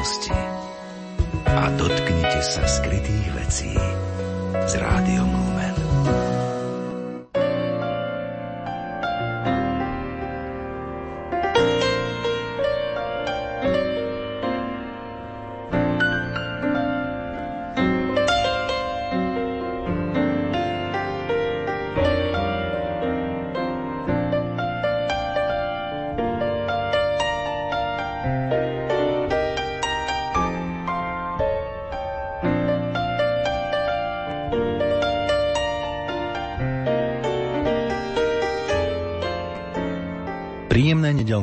minulosti a dotknite sa skrytých vecí s rádiom Lumen.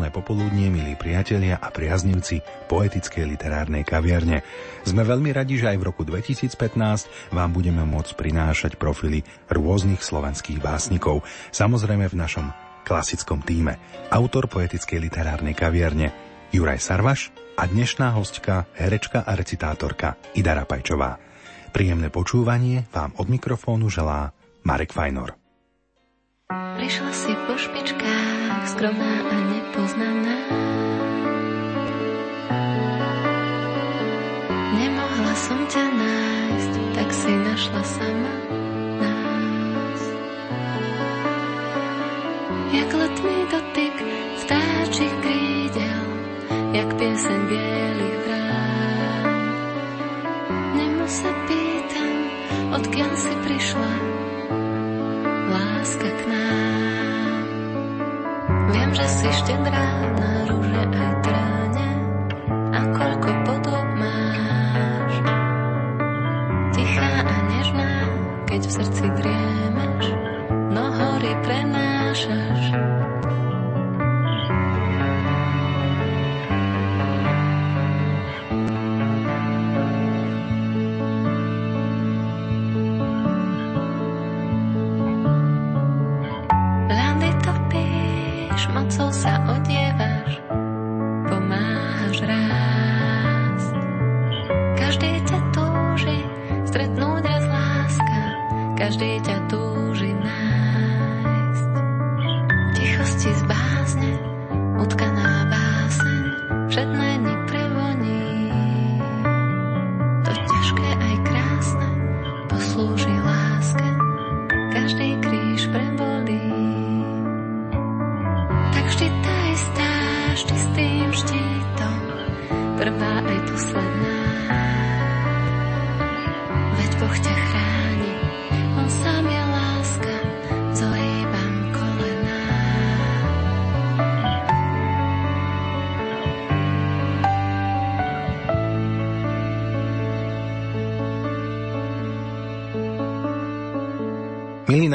Príjemné popoludnie, milí priatelia a priaznivci poetickej literárnej kaviarne. Sme veľmi radi, že aj v roku 2015 vám budeme môcť prinášať profily rôznych slovenských básnikov. Samozrejme v našom klasickom týme. Autor poetickej literárnej kaviarne Juraj Sarvaš a dnešná hostka, herečka a recitátorka Ida Rapajčová. Príjemné počúvanie vám od mikrofónu želá Marek Fajnor. Prišla si po špičkách, skromná a nepoznaná. Nemohla som ťa nájsť, tak si našla sama nás. Jak letný dotyk vtáčich krídel, jak pieseň bielých vrán. Nemo sa pýtam, odkiaľ si prišla, láska k nám. Viem, že si štedrá na rúže aj tráne a koľko podob máš. Tichá a nežná, keď v srdci driemeš, no hory prenášaš.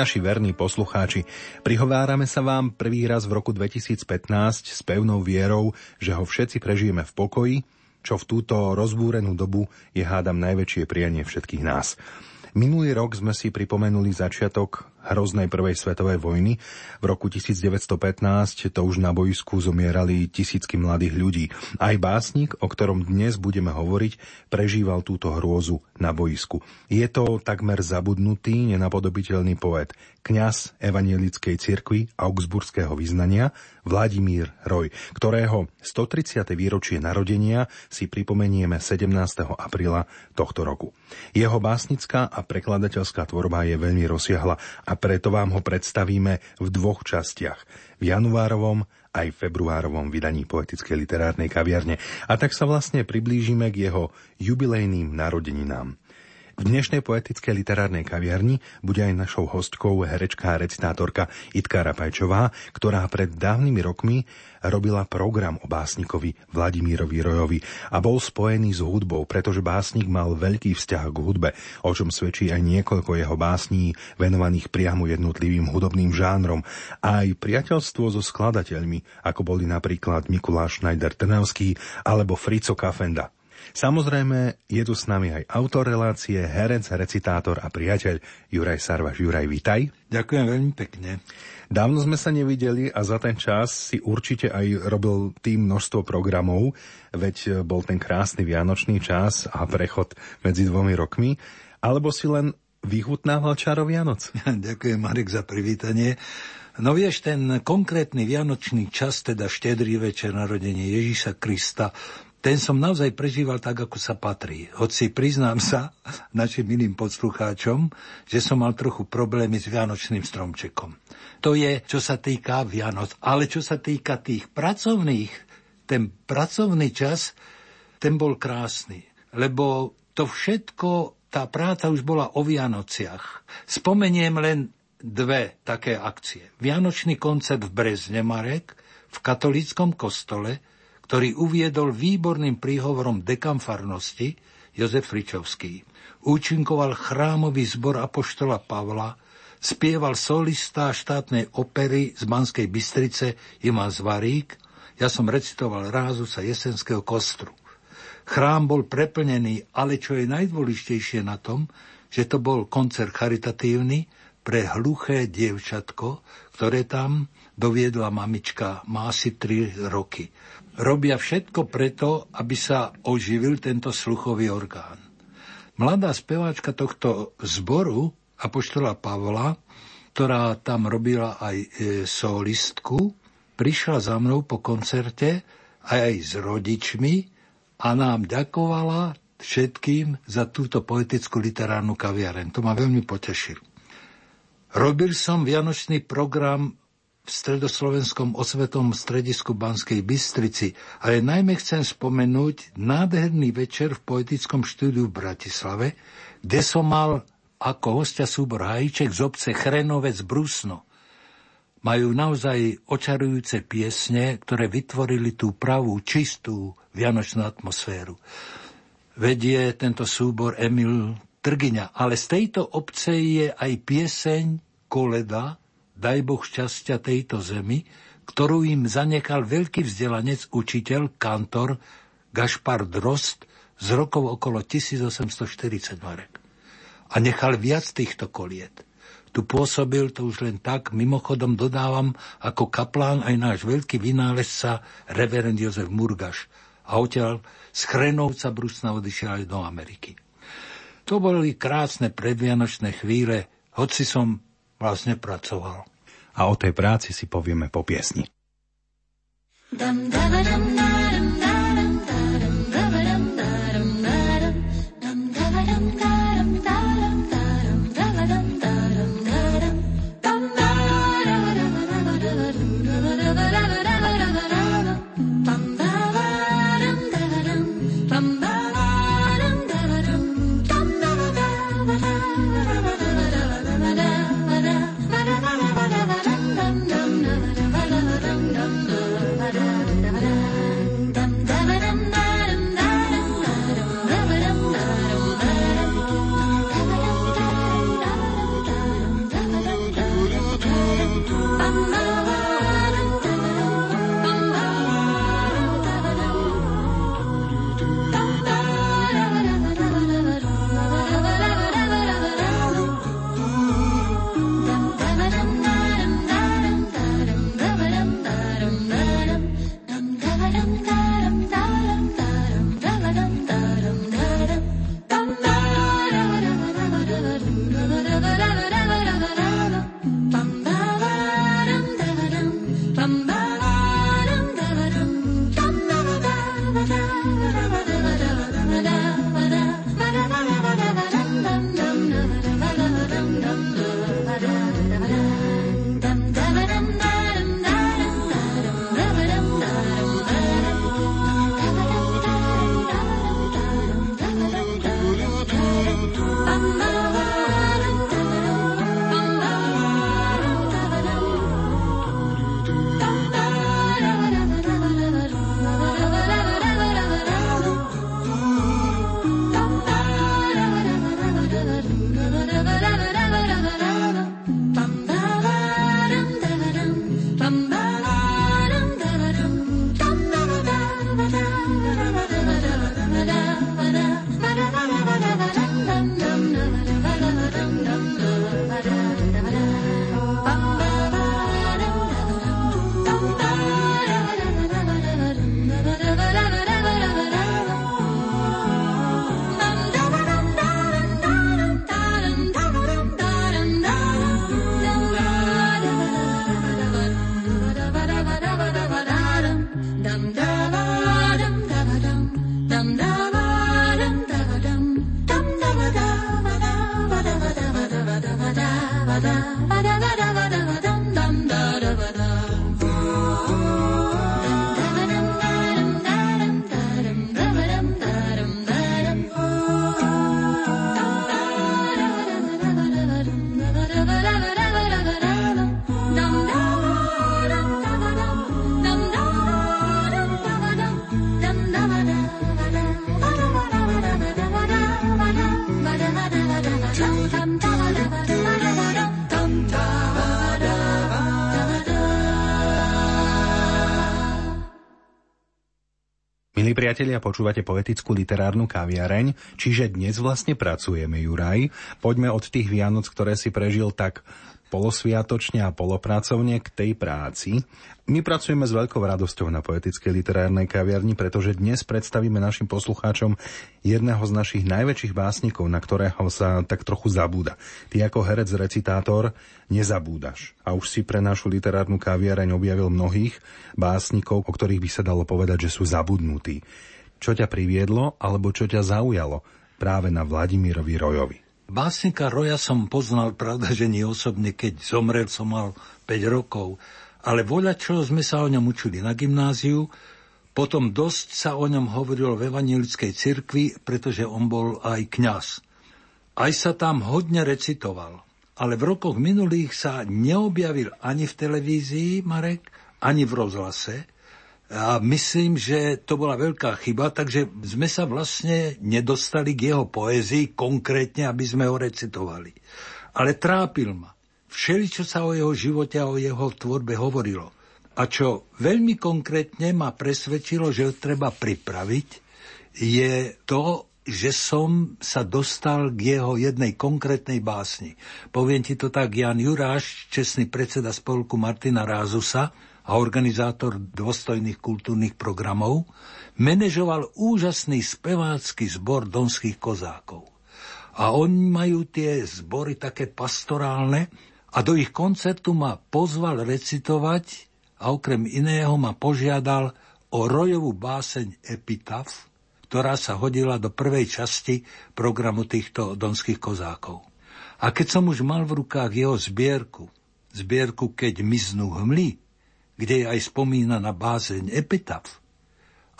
Naši verní poslucháči, prihovárame sa vám prvý raz v roku 2015 s pevnou vierou, že ho všetci prežijeme v pokoji, čo v túto rozbúrenú dobu je hádam najväčšie prianie všetkých nás. Minulý rok sme si pripomenuli začiatok hroznej prvej svetovej vojny. V roku 1915 to už na boisku zomierali tisícky mladých ľudí. Aj básnik, o ktorom dnes budeme hovoriť, prežíval túto hrôzu na boisku. Je to takmer zabudnutý, nenapodobiteľný poet, kňaz evanielickej cirkvi augsburského vyznania Vladimír Roj, ktorého 130. výročie narodenia si pripomenieme 17. apríla tohto roku. Jeho básnická a prekladateľská tvorba je veľmi rozsiahla a preto vám ho predstavíme v dvoch častiach. V januárovom aj februárovom vydaní poetickej literárnej kaviarne. A tak sa vlastne priblížime k jeho jubilejným narodeninám. V dnešnej poetickej literárnej kaviarni bude aj našou hostkou herečka a recitátorka Itka Rapajčová, ktorá pred dávnymi rokmi robila program o básnikovi Vladimírovi Rojovi a bol spojený s hudbou, pretože básnik mal veľký vzťah k hudbe, o čom svedčí aj niekoľko jeho básní venovaných priamo jednotlivým hudobným žánrom a aj priateľstvo so skladateľmi, ako boli napríklad Mikuláš Schneider Trnavský alebo Frico Kafenda. Samozrejme, je tu s nami aj autor relácie, herec, recitátor a priateľ Juraj Sarvaš. Juraj, vítaj. Ďakujem veľmi pekne. Dávno sme sa nevideli a za ten čas si určite aj robil tým množstvo programov, veď bol ten krásny vianočný čas a prechod medzi dvomi rokmi, alebo si len vychutnával čaro Vianoc. Ďakujem, Marek, za privítanie. No vieš, ten konkrétny vianočný čas, teda štedrý večer narodenie Ježíša Krista, ten som naozaj prežíval tak, ako sa patrí. Hoci priznám sa našim milým poslucháčom, že som mal trochu problémy s Vianočným stromčekom. To je, čo sa týka Vianoc. Ale čo sa týka tých pracovných, ten pracovný čas, ten bol krásny. Lebo to všetko, tá práca už bola o Vianociach. Spomeniem len dve také akcie. Vianočný koncert v Brezne Marek, v katolíckom kostole, ktorý uviedol výborným príhovorom dekam farnosti Jozef Fričovský. Účinkoval chrámový zbor Apoštola Pavla, spieval solista štátnej opery z Banskej Bystrice Iman Zvarík, ja som recitoval rázu sa jesenského kostru. Chrám bol preplnený, ale čo je najdôležitejšie na tom, že to bol koncert charitatívny pre hluché dievčatko, ktoré tam doviedla mamička, má asi 3 roky robia všetko preto, aby sa oživil tento sluchový orgán. Mladá speváčka tohto zboru, Apoštola Pavla, ktorá tam robila aj e, solistku, prišla za mnou po koncerte aj, s rodičmi a nám ďakovala všetkým za túto poetickú literárnu kaviareň. To ma veľmi potešilo. Robil som vianočný program v stredoslovenskom osvetom stredisku Banskej Bystrici, ale najmä chcem spomenúť nádherný večer v poetickom štúdiu v Bratislave, kde som mal ako hostia súbor Hajček z obce Chrenovec Brusno. Majú naozaj očarujúce piesne, ktoré vytvorili tú pravú, čistú vianočnú atmosféru. Vedie tento súbor Emil Trgyňa, ale z tejto obce je aj pieseň Koleda, daj Boh šťastia tejto zemi, ktorú im zanechal veľký vzdelanec, učiteľ, kantor Gašpar Drost z rokov okolo 1840 marek. A nechal viac týchto koliet. Tu pôsobil to už len tak, mimochodom dodávam, ako kaplán aj náš veľký vynálezca, reverend Jozef Murgaš. A odtiaľ z Chrenovca Brusna odišiel aj do Ameriky. To boli krásne predvianočné chvíle, hoci som vlastne pracoval a o tej práci si povieme po piesni. Dum, dum, priatelia, počúvate poetickú literárnu kaviareň, čiže dnes vlastne pracujeme, Juraj. Poďme od tých Vianoc, ktoré si prežil tak polosviatočne a polopracovne k tej práci. My pracujeme s veľkou radosťou na poetickej literárnej kaviarni, pretože dnes predstavíme našim poslucháčom jedného z našich najväčších básnikov, na ktorého sa tak trochu zabúda. Ty ako herec, recitátor nezabúdaš. A už si pre našu literárnu kaviareň objavil mnohých básnikov, o ktorých by sa dalo povedať, že sú zabudnutí. Čo ťa priviedlo, alebo čo ťa zaujalo práve na Vladimirovi Rojovi? Básnika Roja som poznal, pravda, že nie osobne, keď zomrel som mal 5 rokov, ale voľa čo sme sa o ňom učili na gymnáziu, potom dosť sa o ňom hovorilo v evangelickej cirkvi, pretože on bol aj kňaz. Aj sa tam hodne recitoval, ale v rokoch minulých sa neobjavil ani v televízii, Marek, ani v rozhlase, a myslím, že to bola veľká chyba, takže sme sa vlastne nedostali k jeho poézii konkrétne, aby sme ho recitovali. Ale trápil ma. Všeli, čo sa o jeho živote a o jeho tvorbe hovorilo. A čo veľmi konkrétne ma presvedčilo, že ho treba pripraviť, je to, že som sa dostal k jeho jednej konkrétnej básni. Poviem ti to tak, Jan Juráš, čestný predseda spolku Martina Rázusa, a organizátor dôstojných kultúrnych programov, manažoval úžasný spevácky zbor donských kozákov. A oni majú tie zbory také pastorálne a do ich koncertu ma pozval recitovať a okrem iného ma požiadal o rojovú báseň Epitaf, ktorá sa hodila do prvej časti programu týchto donských kozákov. A keď som už mal v rukách jeho zbierku, zbierku Keď miznú hmly, kde je aj spomínaná bázeň epitaf.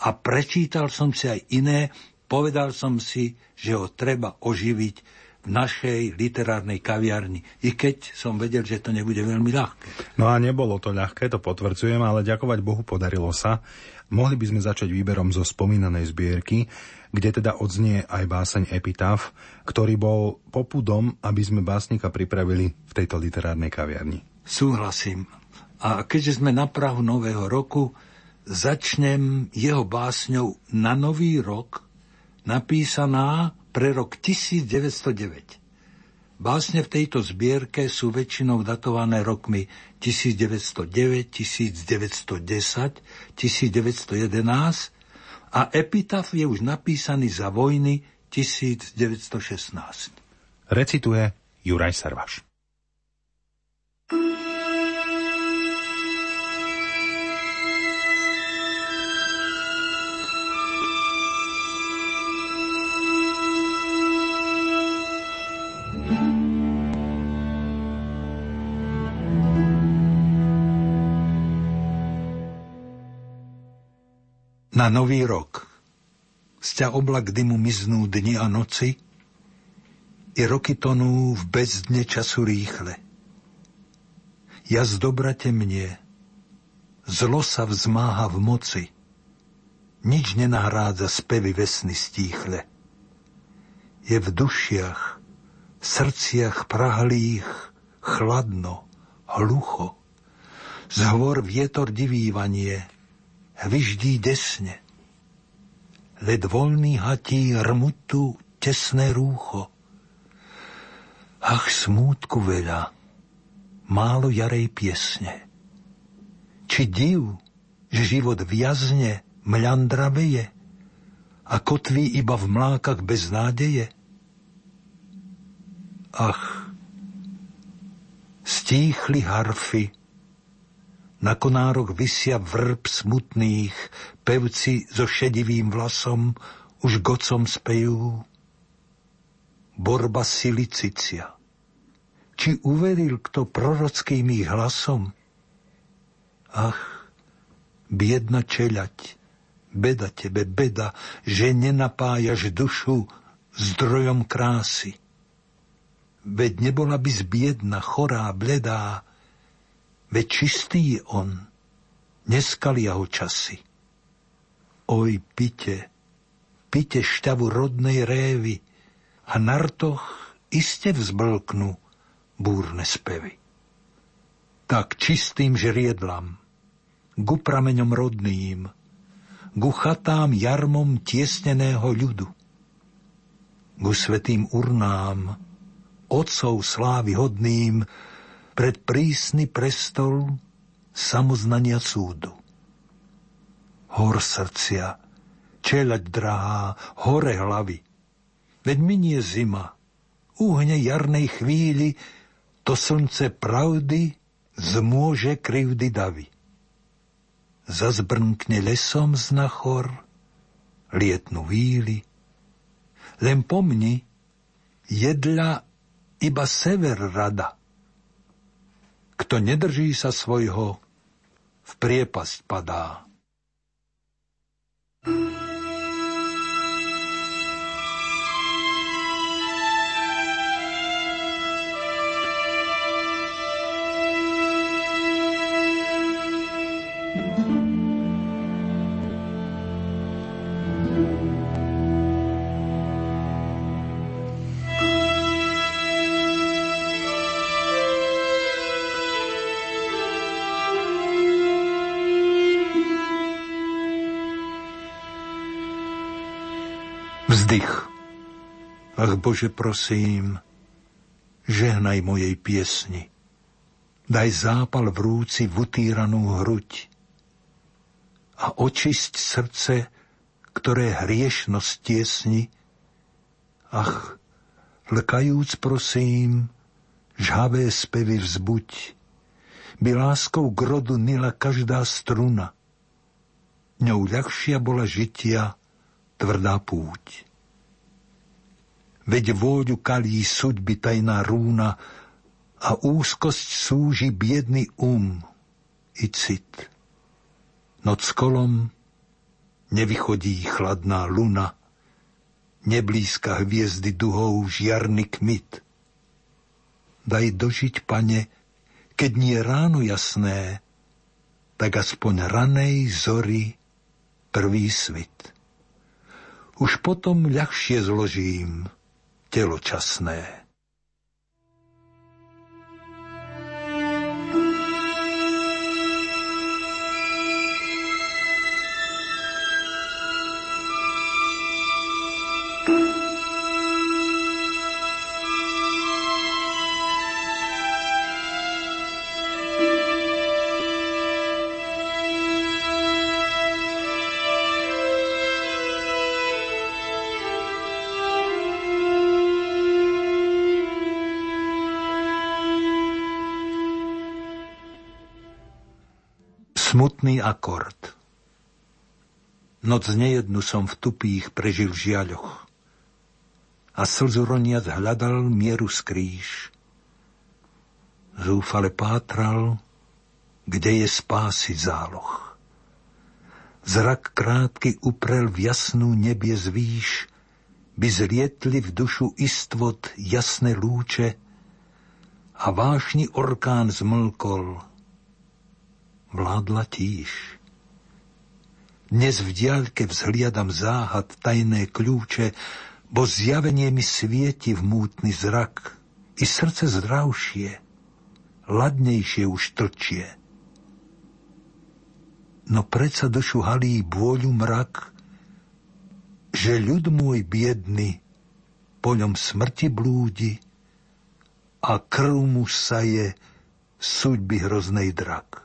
A prečítal som si aj iné, povedal som si, že ho treba oživiť v našej literárnej kaviarni, i keď som vedel, že to nebude veľmi ľahké. No a nebolo to ľahké, to potvrdzujem, ale ďakovať Bohu podarilo sa. Mohli by sme začať výberom zo spomínanej zbierky, kde teda odznie aj báseň Epitaf, ktorý bol popudom, aby sme básnika pripravili v tejto literárnej kaviarni. Súhlasím. A keďže sme na Prahu Nového roku, začnem jeho básňou na Nový rok, napísaná pre rok 1909. Básne v tejto zbierke sú väčšinou datované rokmi 1909, 1910, 1911 a epitaf je už napísaný za vojny 1916. Recituje Juraj Servaš. Na nový rok z ťa oblak dymu miznú dni a noci, i roky tonú v bezdne času rýchle. Ja z dobra temnie, zlo sa vzmáha v moci, nič nenahrádza spevy vesny stíchle. Je v dušiach, srdciach prahlých, chladno, hlucho, z hvor vietor divívanie, hvyždí desne. Led voľný hatí rmutu tesné rúcho. Ach, smútku veľa, málo jarej piesne. Či div, že život viazne, mľandra veje a kotví iba v mlákach bez nádeje? Ach, stíchli harfy, na konárok vysia vrb smutných, pevci so šedivým vlasom už gocom spejú. Borba silicicia. Či uveril kto prorockým ich hlasom? Ach, biedna čeľať, beda tebe, beda, že nenapájaš dušu zdrojom krásy. Veď nebola by zbiedna, chorá, bledá, Veď čistý je on, neskalia ho časy. Oj, pite, pite šťavu rodnej révy a na rtoch iste vzblknú búrne spevy. Tak čistým žriedlam, ku prameňom rodným, ku chatám jarmom tiesneného ľudu, ku svetým urnám, otcov slávy hodným, pred prísny prestol samoznania súdu. Hor srdcia, čeľať drahá, hore hlavy. Veď minie zima, uhne jarnej chvíli, to slnce pravdy zmôže krivdy davy. Zazbrnkne lesom znachor, lietnú víly. Len pomni, jedľa iba sever rada. Kto nedrží sa svojho, v priepasť padá. Vzdych. Ach Bože, prosím, žehnaj mojej piesni. Daj zápal vrúci v utíranú hruď a očisť srdce, ktoré hriešnosť tiesni. Ach, lkajúc prosím, žhavé spevy vzbuď, by láskou grodu nila každá struna. Ňou ľahšia bola žitia tvrdá púť veď vôľu kalí suďby tajná rúna a úzkosť súži biedný um i cit. Noc kolom nevychodí chladná luna, neblízka hviezdy duhou žiarny kmit. Daj dožiť, pane, keď nie ráno jasné, tak aspoň ranej zory prvý svit. Už potom ľahšie zložím teločasné. Smutný akord. Noc nejednu som v tupých prežil žiaľoch a slzu roniac hľadal mieru skrýš. Zúfale pátral, kde je spásy záloh. Zrak krátky uprel v jasnú nebie zvýš, by zlietli v dušu istvot jasné lúče a vášni orkán zmlkol, vládla tíž. Dnes v diaľke vzhliadam záhad, tajné kľúče, bo zjavenie mi svieti v mútny zrak, i srdce zdravšie, ladnejšie už tlčie. No predsa dušu halí bôľu mrak, že ľud môj biedny po ňom smrti blúdi a krv mu saje súďby hroznej drak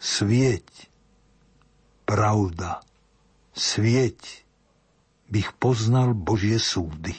svieť, pravda, svieť, bych poznal Božie súdy.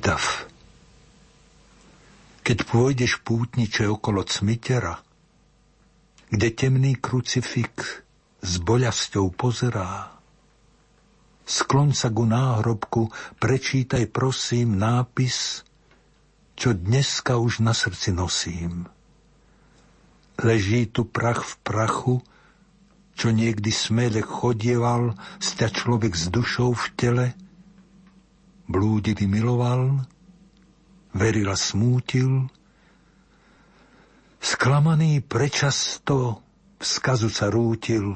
Epitaf Keď pôjdeš pútniče okolo cmitera, kde temný krucifik s boľasťou pozerá, sklon sa ku náhrobku, prečítaj prosím nápis, čo dneska už na srdci nosím. Leží tu prach v prachu, čo niekdy smele chodieval, sta človek s dušou v tele, blúdivý miloval, veril a smútil, sklamaný prečasto vzkazu sa rútil,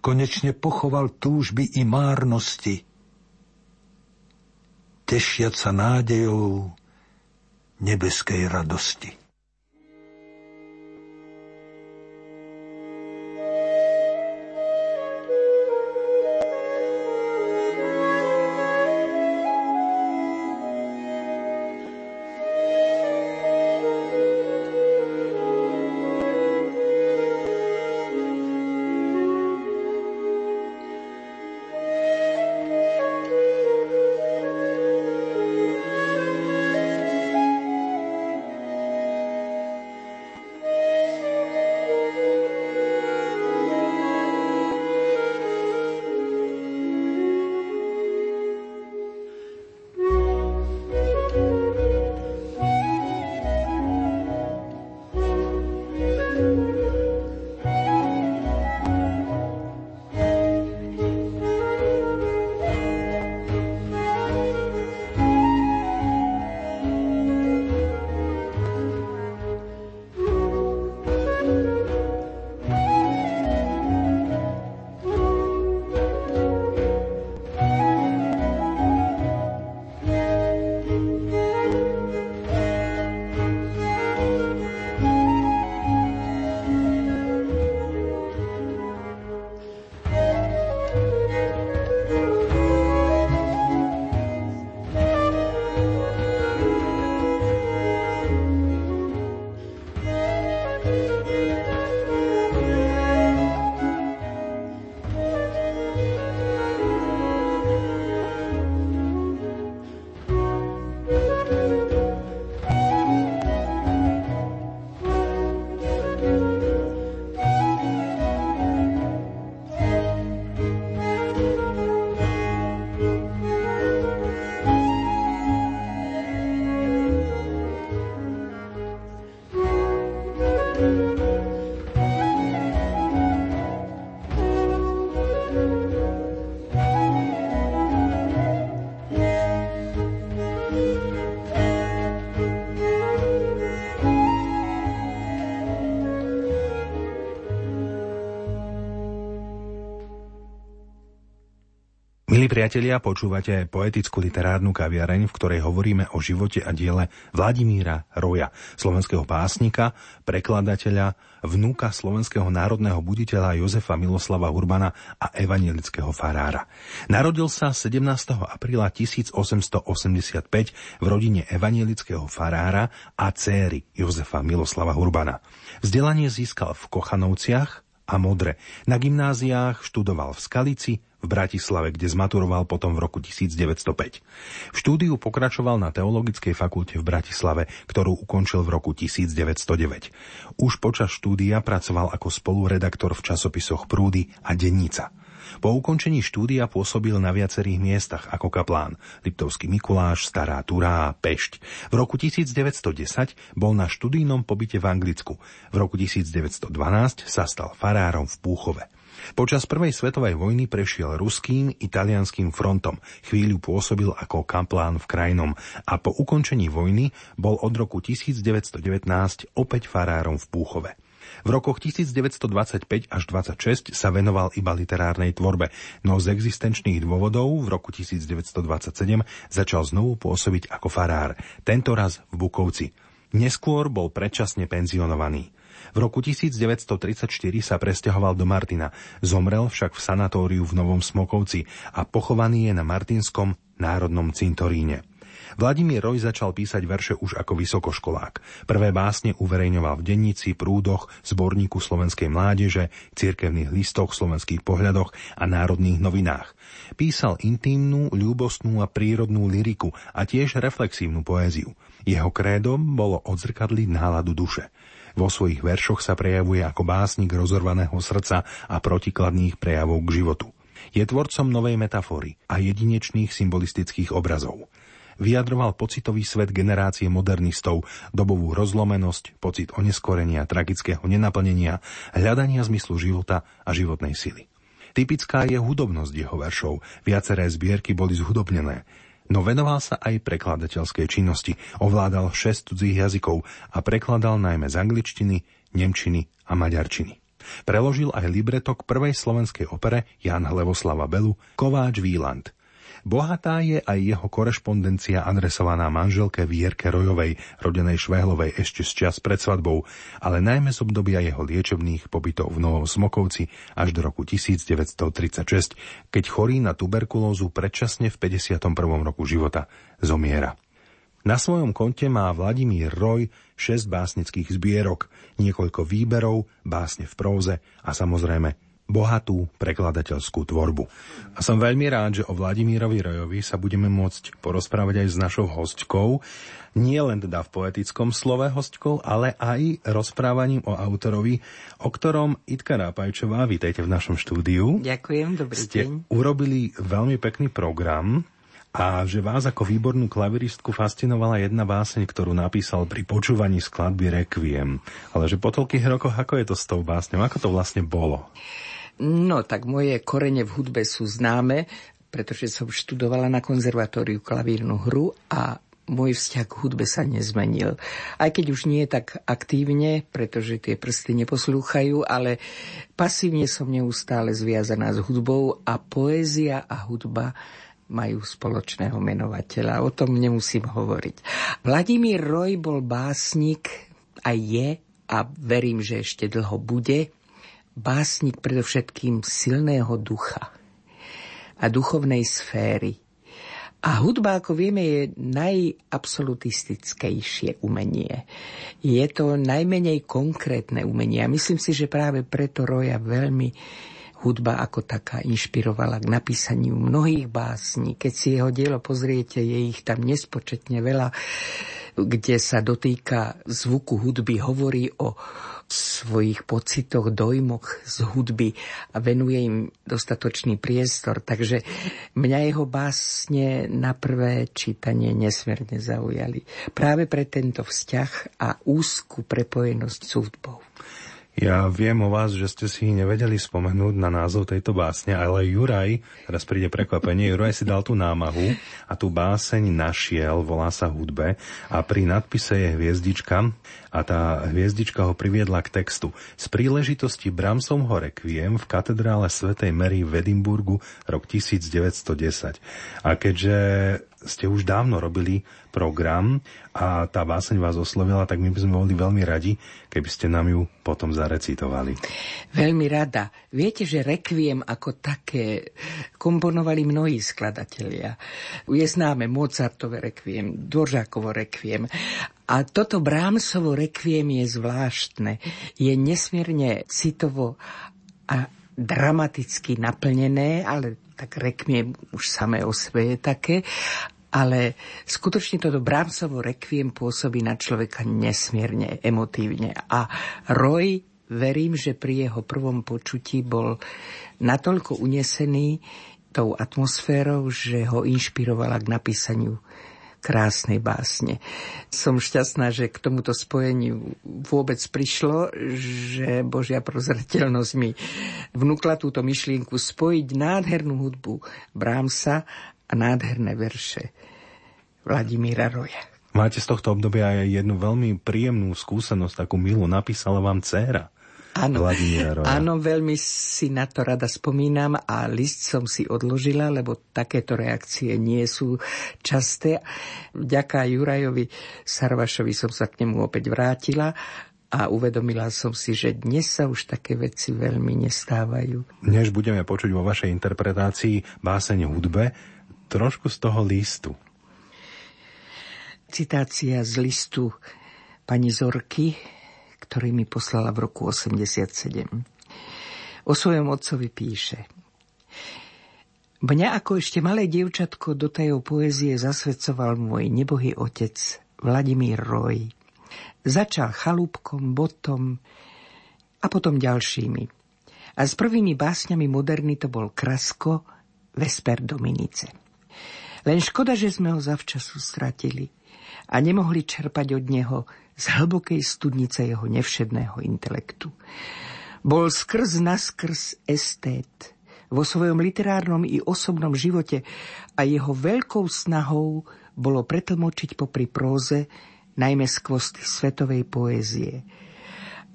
konečne pochoval túžby i márnosti, tešiac sa nádejou nebeskej radosti. Priatelia, počúvate poetickú literárnu kaviareň, v ktorej hovoríme o živote a diele Vladimíra Roja, slovenského básnika, prekladateľa, vnúka slovenského národného buditeľa Jozefa Miloslava Urbana a evangelického farára. Narodil sa 17. apríla 1885 v rodine evangelického farára a céry Jozefa Miloslava Urbana. Vzdelanie získal v Kochanovciach a Modre. Na gymnáziách študoval v Skalici, v Bratislave, kde zmaturoval potom v roku 1905. V štúdiu pokračoval na Teologickej fakulte v Bratislave, ktorú ukončil v roku 1909. Už počas štúdia pracoval ako spoluredaktor v časopisoch Prúdy a Dennica. Po ukončení štúdia pôsobil na viacerých miestach ako kaplán Liptovský Mikuláš, Stará Turá Pešť. V roku 1910 bol na študijnom pobyte v Anglicku. V roku 1912 sa stal farárom v Púchove. Počas prvej svetovej vojny prešiel ruským, italianským frontom. Chvíľu pôsobil ako kaplán v krajnom a po ukončení vojny bol od roku 1919 opäť farárom v Púchove. V rokoch 1925 až 26 sa venoval iba literárnej tvorbe, no z existenčných dôvodov v roku 1927 začal znovu pôsobiť ako farár, tento raz v Bukovci. Neskôr bol predčasne penzionovaný. V roku 1934 sa presťahoval do Martina, zomrel však v sanatóriu v Novom Smokovci a pochovaný je na Martinskom národnom cintoríne. Vladimír Roj začal písať verše už ako vysokoškolák. Prvé básne uverejňoval v dennici, prúdoch, zborníku slovenskej mládeže, cirkevných listoch, slovenských pohľadoch a národných novinách. Písal intimnú, ľúbostnú a prírodnú lyriku a tiež reflexívnu poéziu. Jeho krédom bolo odzrkadliť náladu duše. Vo svojich veršoch sa prejavuje ako básnik rozorvaného srdca a protikladných prejavov k životu. Je tvorcom novej metafory a jedinečných symbolistických obrazov. Vyjadroval pocitový svet generácie modernistov, dobovú rozlomenosť, pocit oneskorenia, tragického nenaplnenia, hľadania zmyslu života a životnej sily. Typická je hudobnosť jeho veršov, viaceré zbierky boli zhudobnené. No venoval sa aj prekladateľskej činnosti, ovládal 6 cudzích jazykov a prekladal najmä z angličtiny, nemčiny a maďarčiny. Preložil aj libreto k prvej slovenskej opere Jan Hlevoslava Belu Kováč Výland – Bohatá je aj jeho korešpondencia adresovaná manželke Vierke Rojovej, rodenej Švehlovej ešte z čas pred svadbou, ale najmä z obdobia jeho liečebných pobytov v Novom Smokovci až do roku 1936, keď chorý na tuberkulózu predčasne v 51. roku života zomiera. Na svojom konte má Vladimír Roj 6 básnických zbierok, niekoľko výberov, básne v próze a samozrejme bohatú prekladateľskú tvorbu. A som veľmi rád, že o Vladimírovi Rojovi sa budeme môcť porozprávať aj s našou hostkou, nie len teda v poetickom slove hostkou, ale aj rozprávaním o autorovi, o ktorom Itka Rápajčová, vítajte v našom štúdiu. Ďakujem, dobrý Ste deň. urobili veľmi pekný program, a že vás ako výbornú klaviristku fascinovala jedna báseň, ktorú napísal pri počúvaní skladby Requiem. Ale že po toľkých rokoch, ako je to s tou básňou? Ako to vlastne bolo? No, tak moje korene v hudbe sú známe, pretože som študovala na konzervatóriu klavírnu hru a môj vzťah k hudbe sa nezmenil. Aj keď už nie je tak aktívne, pretože tie prsty neposlúchajú, ale pasívne som neustále zviazaná s hudbou a poézia a hudba majú spoločného menovateľa. O tom nemusím hovoriť. Vladimír Roj bol básnik a je a verím, že ešte dlho bude básnik predovšetkým silného ducha a duchovnej sféry. A hudba, ako vieme, je najabsolutistickejšie umenie. Je to najmenej konkrétne umenie a myslím si, že práve preto Roja veľmi hudba ako taká inšpirovala k napísaniu mnohých básní. Keď si jeho dielo pozriete, je ich tam nespočetne veľa, kde sa dotýka zvuku hudby, hovorí o svojich pocitoch, dojmoch z hudby a venuje im dostatočný priestor. Takže mňa jeho básne na prvé čítanie nesmierne zaujali. Práve pre tento vzťah a úzku prepojenosť s hudbou. Ja viem o vás, že ste si nevedeli spomenúť na názov tejto básne, ale Juraj, teraz príde prekvapenie, Juraj si dal tú námahu a tú báseň našiel, volá sa hudbe a pri nadpise je hviezdička a tá hviezdička ho priviedla k textu. Z príležitosti Bramsomho rekviem v katedrále svätej Mary v Edimburgu rok 1910. A keďže ste už dávno robili program a tá báseň vás oslovila, tak my by sme boli veľmi radi, keby ste nám ju potom zarecitovali. Veľmi rada. Viete, že rekviem ako také komponovali mnohí skladatelia. Je známe Mozartové rekviem, Dvoržákovo rekviem. A toto Brahmsovo rekviem je zvláštne. Je nesmierne citovo a dramaticky naplnené, ale tak rekviem už samé o sebe je také, ale skutočne toto Brahmsovo rekviem pôsobí na človeka nesmierne emotívne. A Roy, verím, že pri jeho prvom počutí bol natoľko unesený tou atmosférou, že ho inšpirovala k napísaniu krásnej básne. Som šťastná, že k tomuto spojeniu vôbec prišlo, že Božia prozreteľnosť mi vnúkla túto myšlienku spojiť nádhernú hudbu Brahmsa a nádherné verše Vladimíra Roja. Máte z tohto obdobia aj jednu veľmi príjemnú skúsenosť, takú milú, napísala vám dcéra. Áno, áno, veľmi si na to rada spomínam a list som si odložila, lebo takéto reakcie nie sú časté. Vďaka Jurajovi Sarvašovi som sa k nemu opäť vrátila a uvedomila som si, že dnes sa už také veci veľmi nestávajú. Než budeme počuť vo vašej interpretácii báseň hudbe, trošku z toho listu. Citácia z listu pani Zorky, ktorý mi poslala v roku 87. O svojom otcovi píše. Mňa ako ešte malé dievčatko do tajov poezie zasvedcoval môj nebohý otec Vladimír Roj. Začal chalúbkom, botom a potom ďalšími. A s prvými básňami moderny to bol Krasko, Vesper Dominice. Len škoda, že sme ho zavčasu stratili a nemohli čerpať od neho z hlbokej studnice jeho nevšedného intelektu. Bol skrz naskrz estét vo svojom literárnom i osobnom živote a jeho veľkou snahou bolo pretlmočiť popri próze najmä skvosty svetovej poézie.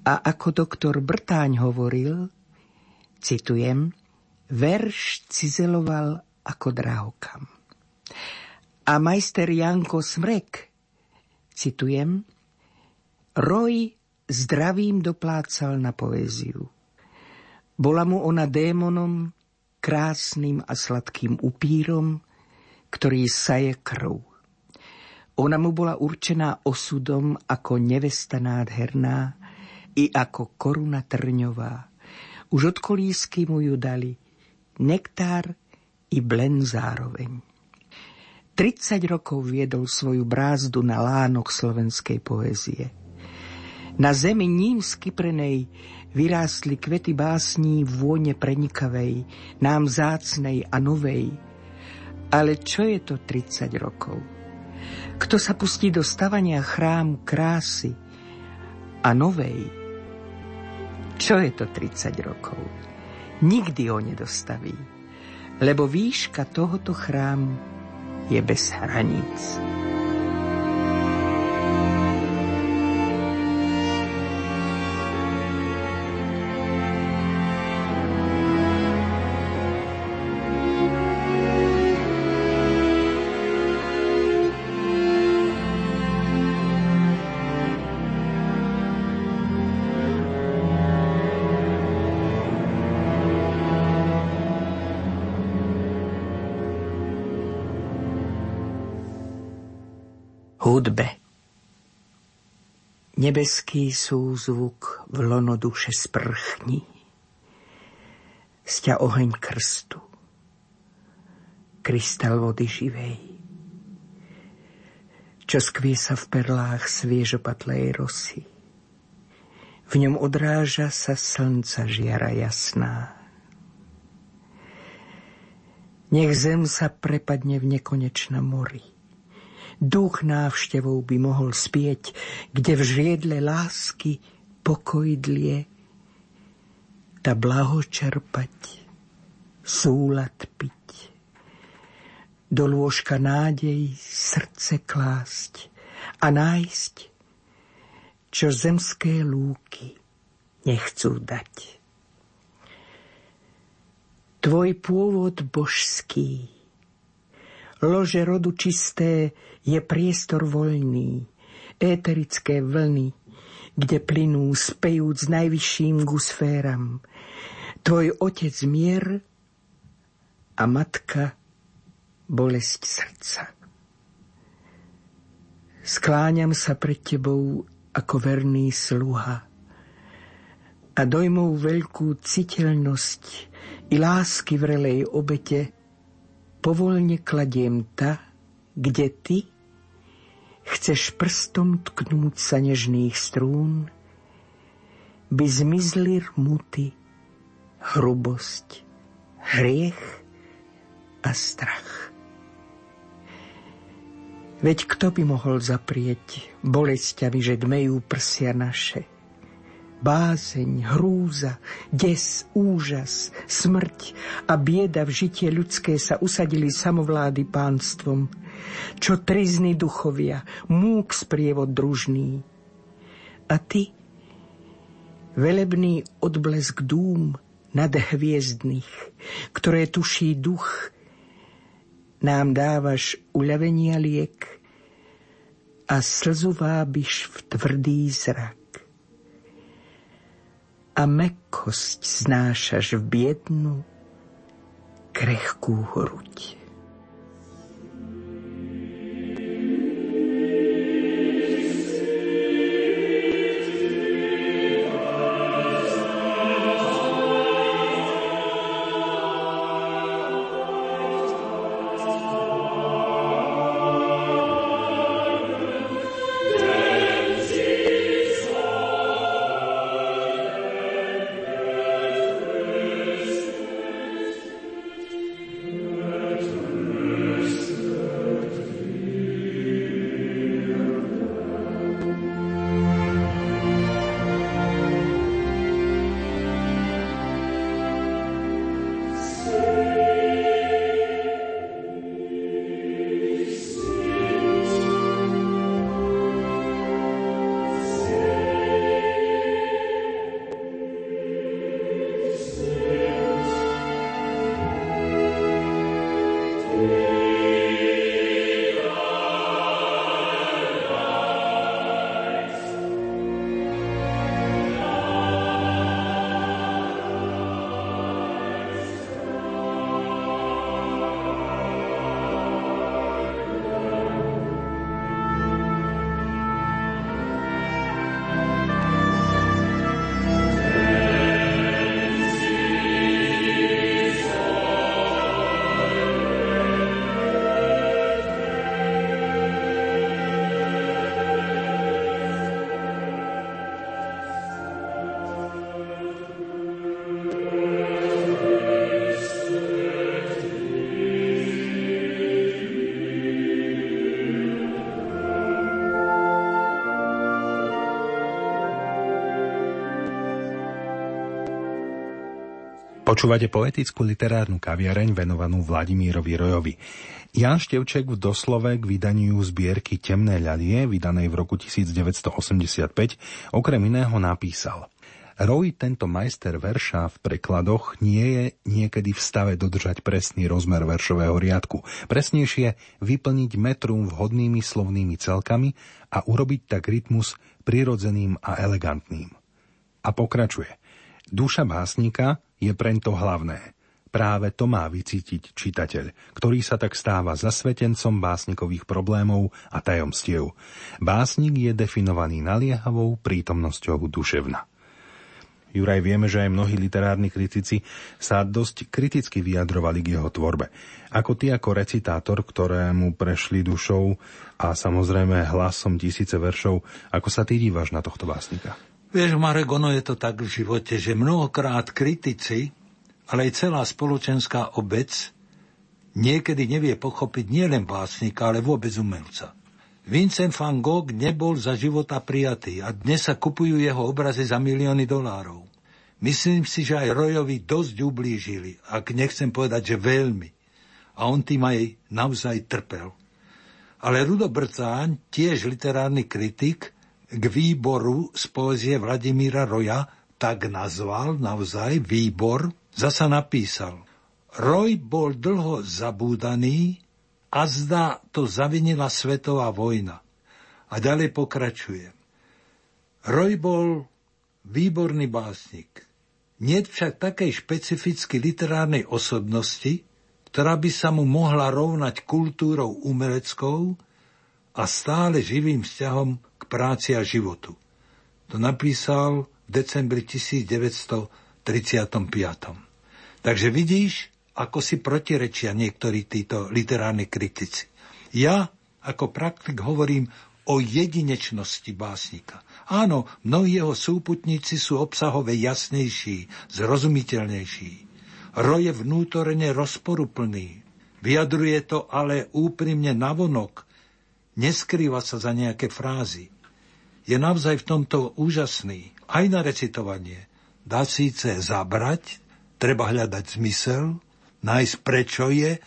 A ako doktor Brtáň hovoril, citujem, verš cizeloval ako drahokam. A majster Janko Smrek, citujem, roj zdravým doplácal na poéziu. Bola mu ona démonom, krásnym a sladkým upírom, ktorý saje krv. Ona mu bola určená osudom ako nevesta nádherná i ako koruna trňová. Už od kolísky mu ju dali nektár i blen zároveň. 30 rokov viedol svoju brázdu na lánok slovenskej poézie. Na zemi ním skyprenej vyrástli kvety básní vône prenikavej, nám zácnej a novej. Ale čo je to 30 rokov? Kto sa pustí do stavania chrámu krásy a novej? Čo je to 30 rokov? Nikdy ho nedostaví, lebo výška tohoto chrámu je bez hraníc. Nebeský súzvuk v lono duše sprchní. Sťa oheň krstu, krystal vody živej, čo skvie sa v perlách sviežopatlej rosy. V ňom odráža sa slnca žiara jasná. Nech zem sa prepadne v nekonečnom mori duch návštevou by mohol spieť, kde v žiedle lásky pokoj dlie, ta blaho čerpať, súlad piť, do lôžka nádej srdce klásť a nájsť, čo zemské lúky nechcú dať. Tvoj pôvod božský, lože rodu čisté, je priestor voľný, éterické vlny, kde plynú spejúc najvyšším gusféram. Tvoj otec mier a matka bolesť srdca. Skláňam sa pred tebou ako verný sluha a dojmou veľkú citeľnosť i lásky vrelej obete povolne kladiem ta, kde ty Chceš prstom tknúť sa nežných strún, by zmizli rmuty, hrubosť, hriech a strach. Veď kto by mohol zaprieť bolestiami, že dmejú prsia naše – bázeň, hrúza, des, úžas, smrť a bieda v žitie ľudské sa usadili samovlády pánstvom, čo trizní duchovia, múk sprievod družný. A ty, velebný odblesk dúm nad hviezdnych, ktoré tuší duch, nám dávaš uľavenia liek a slzu vábiš v tvrdý zrak a mekkosť znášaš v biednu, krehkú hruď. Počúvate poetickú literárnu kaviareň venovanú Vladimírovi Rojovi. Jan Števček v doslove k vydaniu zbierky Temné ľadie, vydanej v roku 1985, okrem iného napísal Roy, tento majster verša v prekladoch, nie je niekedy v stave dodržať presný rozmer veršového riadku. Presnejšie vyplniť metrum vhodnými slovnými celkami a urobiť tak rytmus prirodzeným a elegantným. A pokračuje. Duša básnika je preň to hlavné. Práve to má vycítiť čitateľ, ktorý sa tak stáva zasvetencom básnikových problémov a tajomstiev. Básnik je definovaný naliehavou prítomnosťou duševna. Juraj, vieme, že aj mnohí literárni kritici sa dosť kriticky vyjadrovali k jeho tvorbe. Ako ty ako recitátor, ktorému prešli dušou a samozrejme hlasom tisíce veršov, ako sa ty dívaš na tohto básnika? Vieš, Marek, ono je to tak v živote, že mnohokrát kritici, ale aj celá spoločenská obec niekedy nevie pochopiť nielen básnika, ale vôbec umelca. Vincent van Gogh nebol za života prijatý a dnes sa kupujú jeho obrazy za milióny dolárov. Myslím si, že aj Rojovi dosť ublížili, ak nechcem povedať, že veľmi. A on tým aj naozaj trpel. Ale Rudo Brcáň, tiež literárny kritik, k výboru z poezie Vladimíra Roja tak nazval naozaj výbor, zasa napísal. Roj bol dlho zabúdaný a zdá to zavinila svetová vojna. A ďalej pokračuje. Roj bol výborný básnik. Nie však takej špecificky literárnej osobnosti, ktorá by sa mu mohla rovnať kultúrou umeleckou a stále živým vzťahom práci a životu. To napísal v decembri 1935. Takže vidíš, ako si protirečia niektorí títo literárni kritici. Ja ako praktik hovorím o jedinečnosti básnika. Áno, mnohí jeho súputníci sú obsahove jasnejší, zrozumiteľnejší. Ro je vnútorne rozporuplný. Vyjadruje to ale úprimne navonok. Neskrýva sa za nejaké frázy je naozaj v tomto úžasný. Aj na recitovanie. Dá síce zabrať, treba hľadať zmysel, nájsť prečo je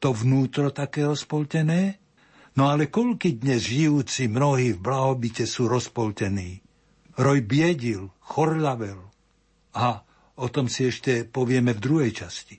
to vnútro takého spoltené, no ale koľky dnes žijúci mnohí v blahobite sú rozpoltení. Roj biedil, chorlavel. A o tom si ešte povieme v druhej časti.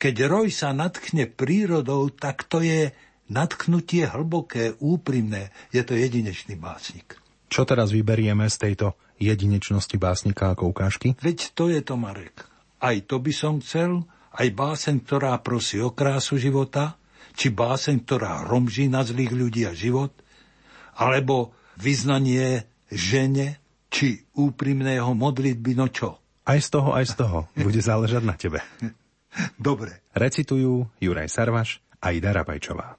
Keď roj sa natchne prírodou, tak to je natknutie hlboké, úprimné. Je to jedinečný básnik. Čo teraz vyberieme z tejto jedinečnosti básnika ako ukážky? Veď to je to, Marek. Aj to by som chcel, aj básen, ktorá prosí o krásu života, či básen, ktorá hromží na zlých ľudí a život, alebo vyznanie žene, či úprimného modlitby, no čo? Aj z toho, aj z toho. Bude záležať na tebe. Dobre. Recitujú Juraj Sarvaš a Ida Rabajčová.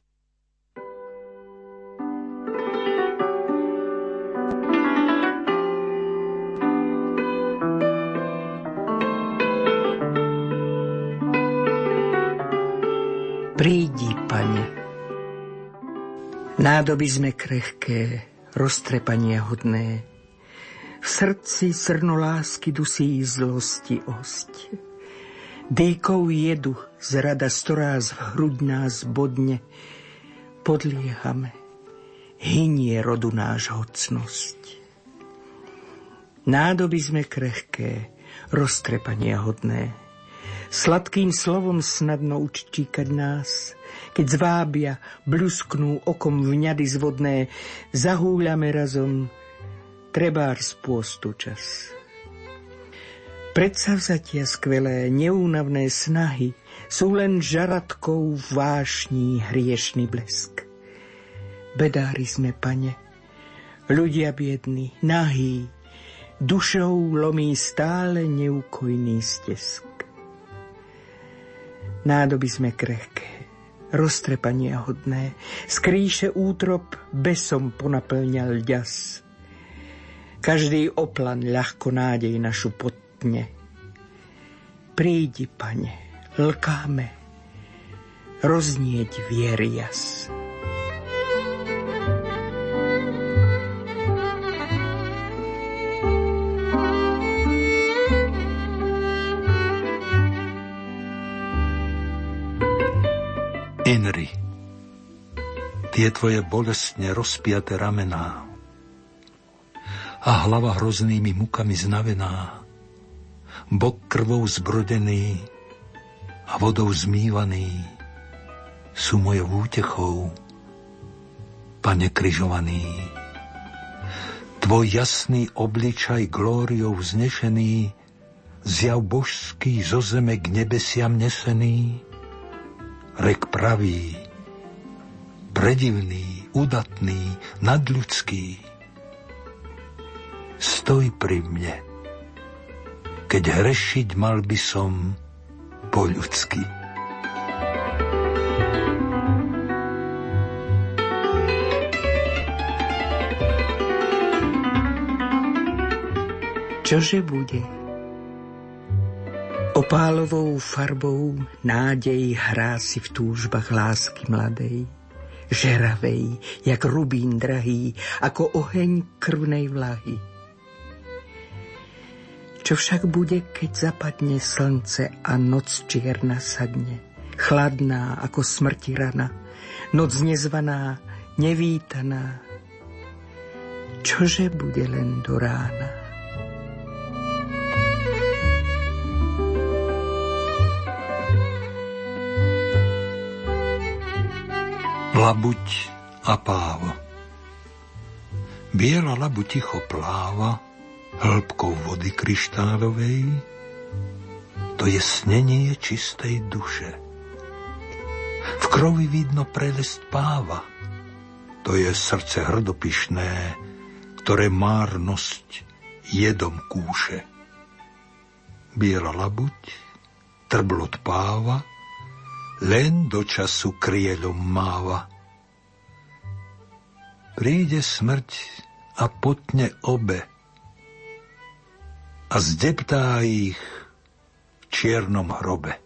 Nádoby sme krehké, roztrepanie hodné. V srdci srno lásky dusí zlosti osť. Dejkou jedu z rada storáz v hruď nás bodne. Podliehame, hynie rodu náš hocnosť. Nádoby sme krehké, roztrepanie hodné Sladkým slovom snadno učtíkať nás, keď zvábia, blusknú okom vňady zvodné, zahúľame razom, trebár spôstu čas. Predsavzatia skvelé, neúnavné snahy sú len žaratkou vášní hriešný blesk. Bedári sme, pane, ľudia biední, nahí, dušou lomí stále neukojný stesk. Nádoby sme krehké, roztrepanie hodné, skrýše útrop besom ponaplňal ďas. Každý oplan ľahko nádej našu potne. Prídi, pane, lkáme, roznieť viery jas. Inri, tie tvoje bolestne rozpiate ramená a hlava hroznými mukami znavená, bok krvou zbrodený a vodou zmývaný sú moje útechou, pane križovaný. Tvoj jasný obličaj glóriou vznešený, zjav božský zo zeme k nebesiam nesený, rek pravý, predivný, udatný, nadľudský. Stoj pri mne, keď hrešiť mal by som po ľudsky. Čože bude? Opálovou farbou nádej hrá si v túžbách lásky mladej, žeravej, jak rubín drahý, ako oheň krvnej vlahy. Čo však bude, keď zapadne slnce a noc čierna sadne, chladná ako smrti rana, noc nezvaná, nevítaná. Čože bude len do rána? Labuť a páva Biela labu ticho pláva hĺbkou vody kryštálovej, to je snenie čistej duše. V krovi vidno prelest páva, to je srdce hrdopišné, ktoré márnosť jedom kúše. Biela labuť, trblot páva, len do času krieľom máva. Príde smrť a potne obe a zdeptá ich v čiernom hrobe.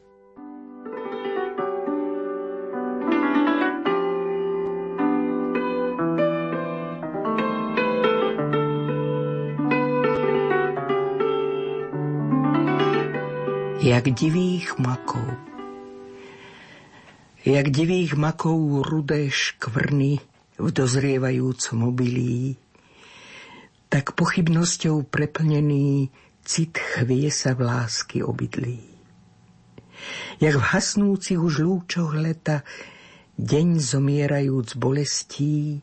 jak divých makov jak divých makov rudé škvrny v dozrievajúcom obilí, tak pochybnosťou preplnený cit chvie sa v lásky obydlí. Jak v hasnúcich už lúčoch leta deň zomierajúc bolestí,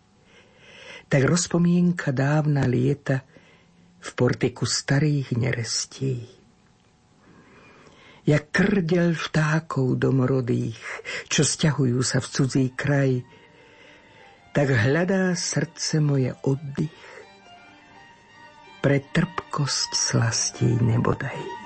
tak rozpomienka dávna lieta v portiku starých nerestí jak krdel vtákov domorodých, čo stiahujú sa v cudzí kraj, tak hľadá srdce moje oddych pre trpkosť slastí nebodaj.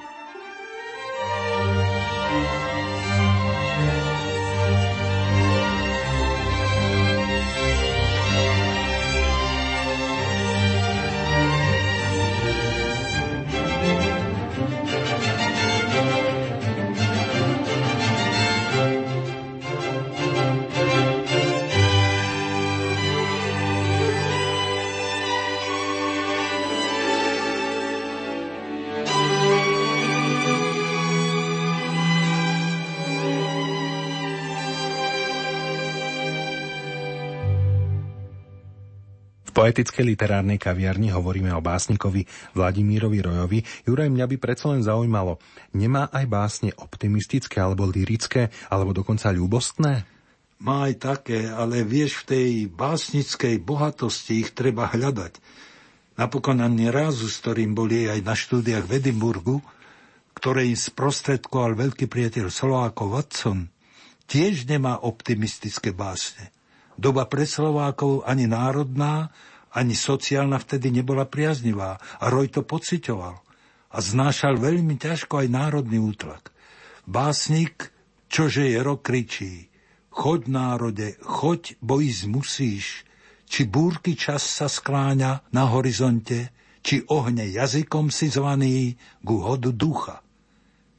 Poetickej literárnej kaviarni hovoríme o básnikovi Vladimírovi Rojovi. Juraj, mňa by predsa len zaujímalo, nemá aj básne optimistické alebo lirické, alebo dokonca ľúbostné? Má aj také, ale vieš, v tej básnickej bohatosti ich treba hľadať. Napokon ani rázu, s ktorým boli aj na štúdiách v Edimburgu, ktoré im sprostredkoval veľký priateľ Slovákov Watson, tiež nemá optimistické básne. Doba pre Slovákov ani národná, ani sociálna vtedy nebola priaznivá a Roj to pocitoval a znášal veľmi ťažko aj národný útlak. Básnik, čože je rok kričí, choď národe, choď, bo musíš, či búrky čas sa skláňa na horizonte, či ohne jazykom si zvaný ku hodu ducha.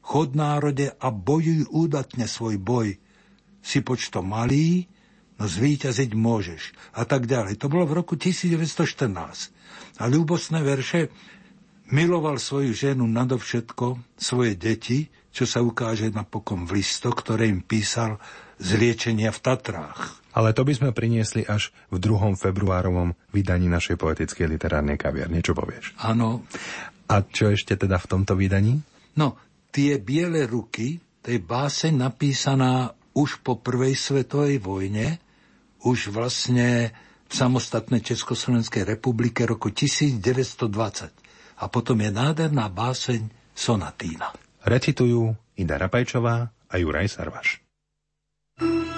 Chod národe a bojuj údatne svoj boj. Si počto malý, zvíťaziť môžeš a tak ďalej. To bolo v roku 1914. A ľúbosné verše miloval svoju ženu nadovšetko, svoje deti, čo sa ukáže napokon v listoch, ktoré im písal z liečenia v Tatrách. Ale to by sme priniesli až v 2. februárovom vydaní našej poetickej literárnej kaviarne. Čo povieš? Áno. A čo ešte teda v tomto vydaní? No, tie biele ruky, to je báseň napísaná už po prvej svetovej vojne, už vlastne v samostatnej Československej republike roku 1920. A potom je nádherná báseň Sonatína. Recitujú Ida Rapajčová a Juraj Sarvaš. tie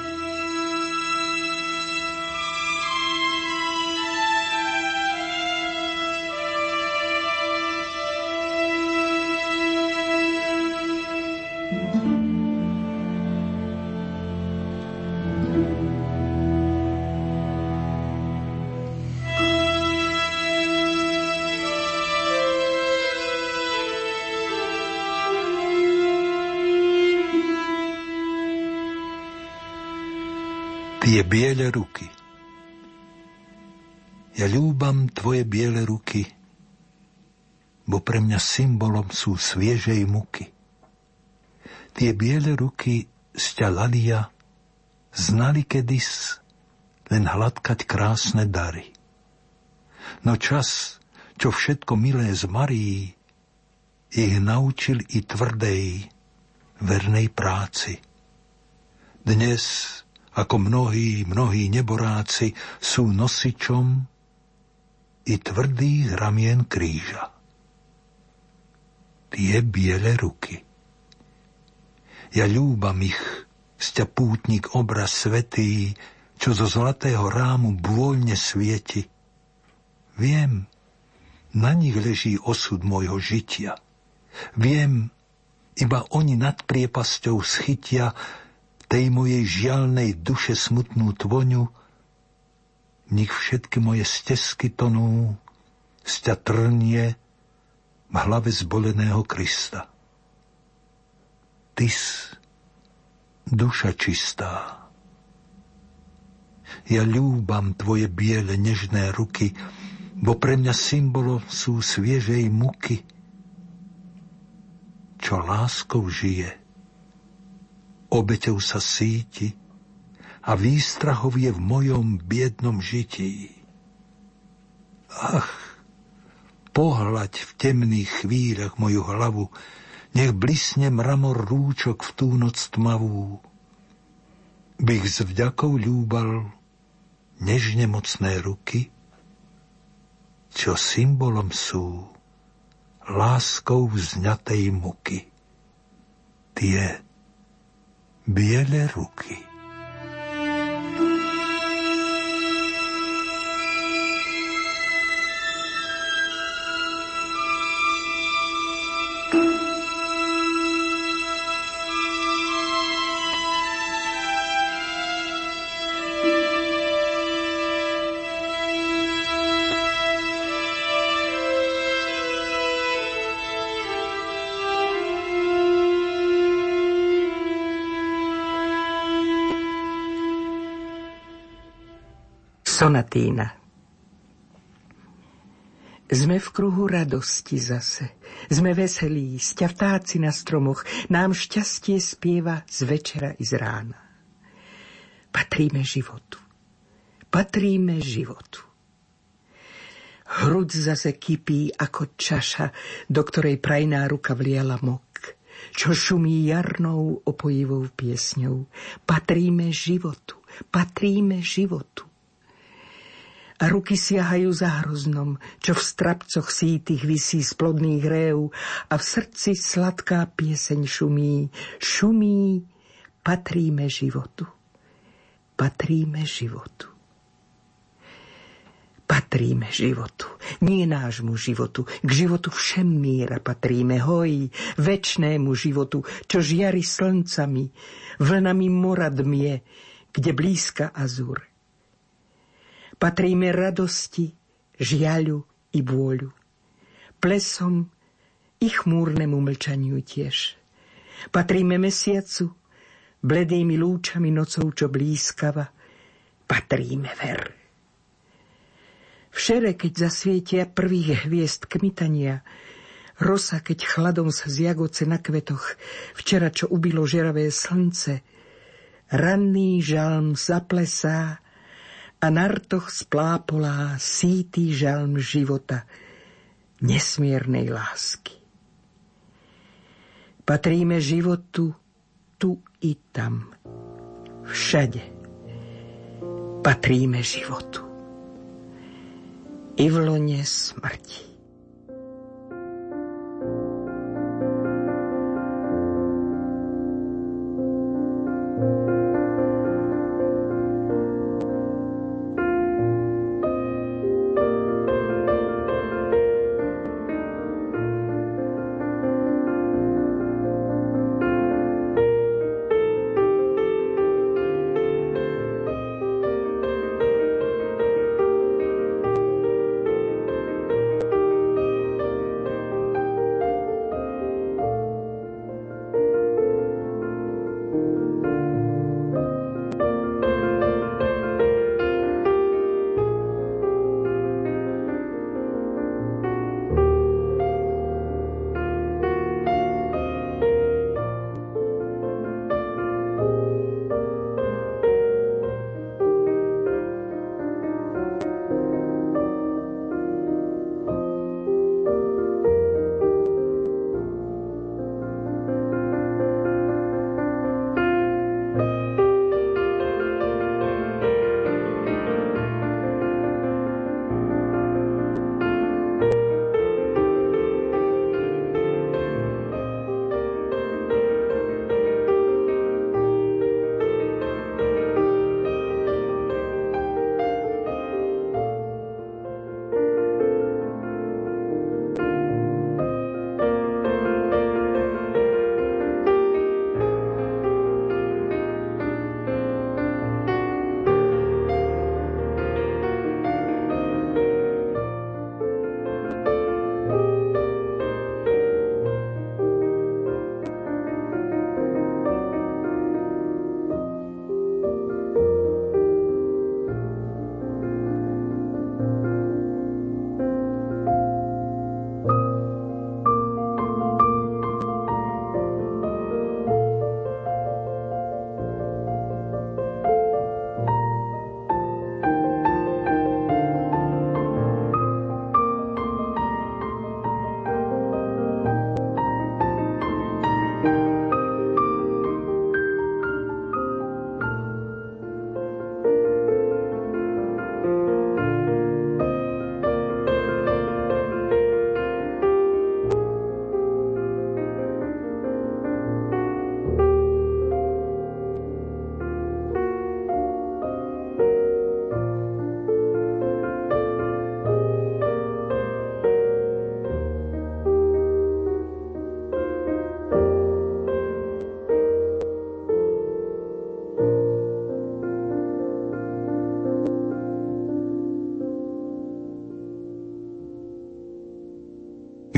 biele ruky. Ja ľúbam tvoje biele ruky, bo pre mňa symbolom sú sviežej muky. Tie biele ruky z ťa lalia znali kedys len hladkať krásne dary. No čas, čo všetko milé zmarí, ich naučil i tvrdej, vernej práci. Dnes ako mnohí, mnohí neboráci sú nosičom i tvrdých ramien kríža. Tie biele ruky. Ja ľúbam ich, sťa pútnik obraz svetý, čo zo zlatého rámu bôľne svieti. Viem, na nich leží osud môjho žitia. Viem, iba oni nad priepasťou schytia tej mojej žialnej duše smutnú tvoňu, v nich všetky moje stezky tonú, sťa trnie v hlave zboleného Krista. Tys, duša čistá. Ja ľúbam tvoje biele nežné ruky, bo pre mňa symbolom sú sviežej muky, čo láskou žije obeťou sa síti a výstrahov je v mojom biednom žití. Ach, pohľaď v temných chvíľach moju hlavu, nech blisne mramor rúčok v tú noc tmavú. Bych s vďakou ľúbal nežne mocné ruky, čo symbolom sú láskou vzňatej muky. Tie biele ruky. Sonatína Sme v kruhu radosti zase. Sme veselí, sťavtáci na stromoch. Nám šťastie spieva z večera i z rána. Patríme životu. Patríme životu. Hruď zase kypí ako čaša, do ktorej prajná ruka vliala mok, čo šumí jarnou opojivou piesňou. Patríme životu, patríme životu a ruky siahajú za hroznom, čo v strapcoch sítych vysí z plodných rév a v srdci sladká pieseň šumí. Šumí, patríme životu. Patríme životu. Patríme životu, nie nášmu životu, k životu všem míra patríme, hojí, večnému životu, čo žiari slncami, vlnami mora dmie, kde blízka azur Patríme radosti, žiaľu i vôľu. Plesom i chmúrnemu mlčaniu tiež. Patríme mesiacu, bledými lúčami nocou, čo blízkava. Patríme ver. Všere, keď zasvietia prvých hviezd kmitania, rosa, keď chladom sa zjagoce na kvetoch, včera, čo ubilo žeravé slnce, ranný žalm zaplesá a na rtoch splápolá sítý žalm života, nesmiernej lásky. Patríme životu tu i tam, všade. Patríme životu. I v lone smrti.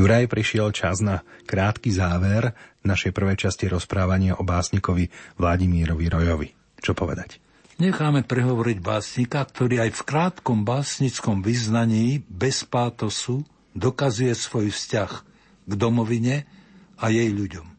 Juraj prišiel čas na krátky záver našej prvej časti rozprávania o básnikovi Vladimírovi Rojovi. Čo povedať? Necháme prehovoriť básnika, ktorý aj v krátkom básnickom vyznaní bez pátosu dokazuje svoj vzťah k domovine a jej ľuďom.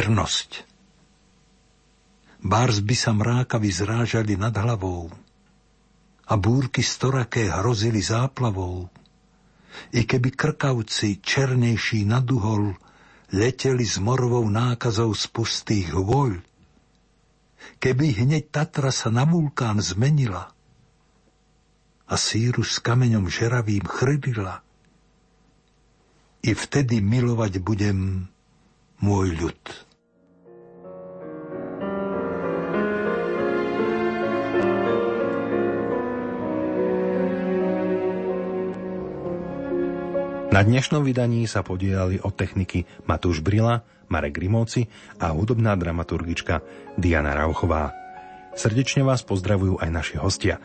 Vernosť. Bárs by sa mrákavi zrážali nad hlavou a búrky storaké hrozili záplavou. I keby krkavci, černejší nad uhol, leteli s morovou nákazou z pustých voľ, keby hneď Tatra sa na vulkán zmenila a síru s kameňom žeravým chrlila, i vtedy milovať budem môj ľud. Na dnešnom vydaní sa podielali od techniky Matúš Brila, Marek Grimovci a hudobná dramaturgička Diana Rauchová. Srdečne vás pozdravujú aj naši hostia.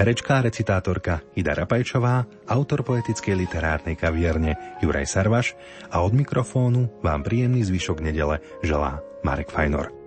Herečká recitátorka Ida Rapajčová, autor poetickej literárnej kavierne Juraj Sarvaš a od mikrofónu vám príjemný zvyšok nedele želá Marek Fajnor.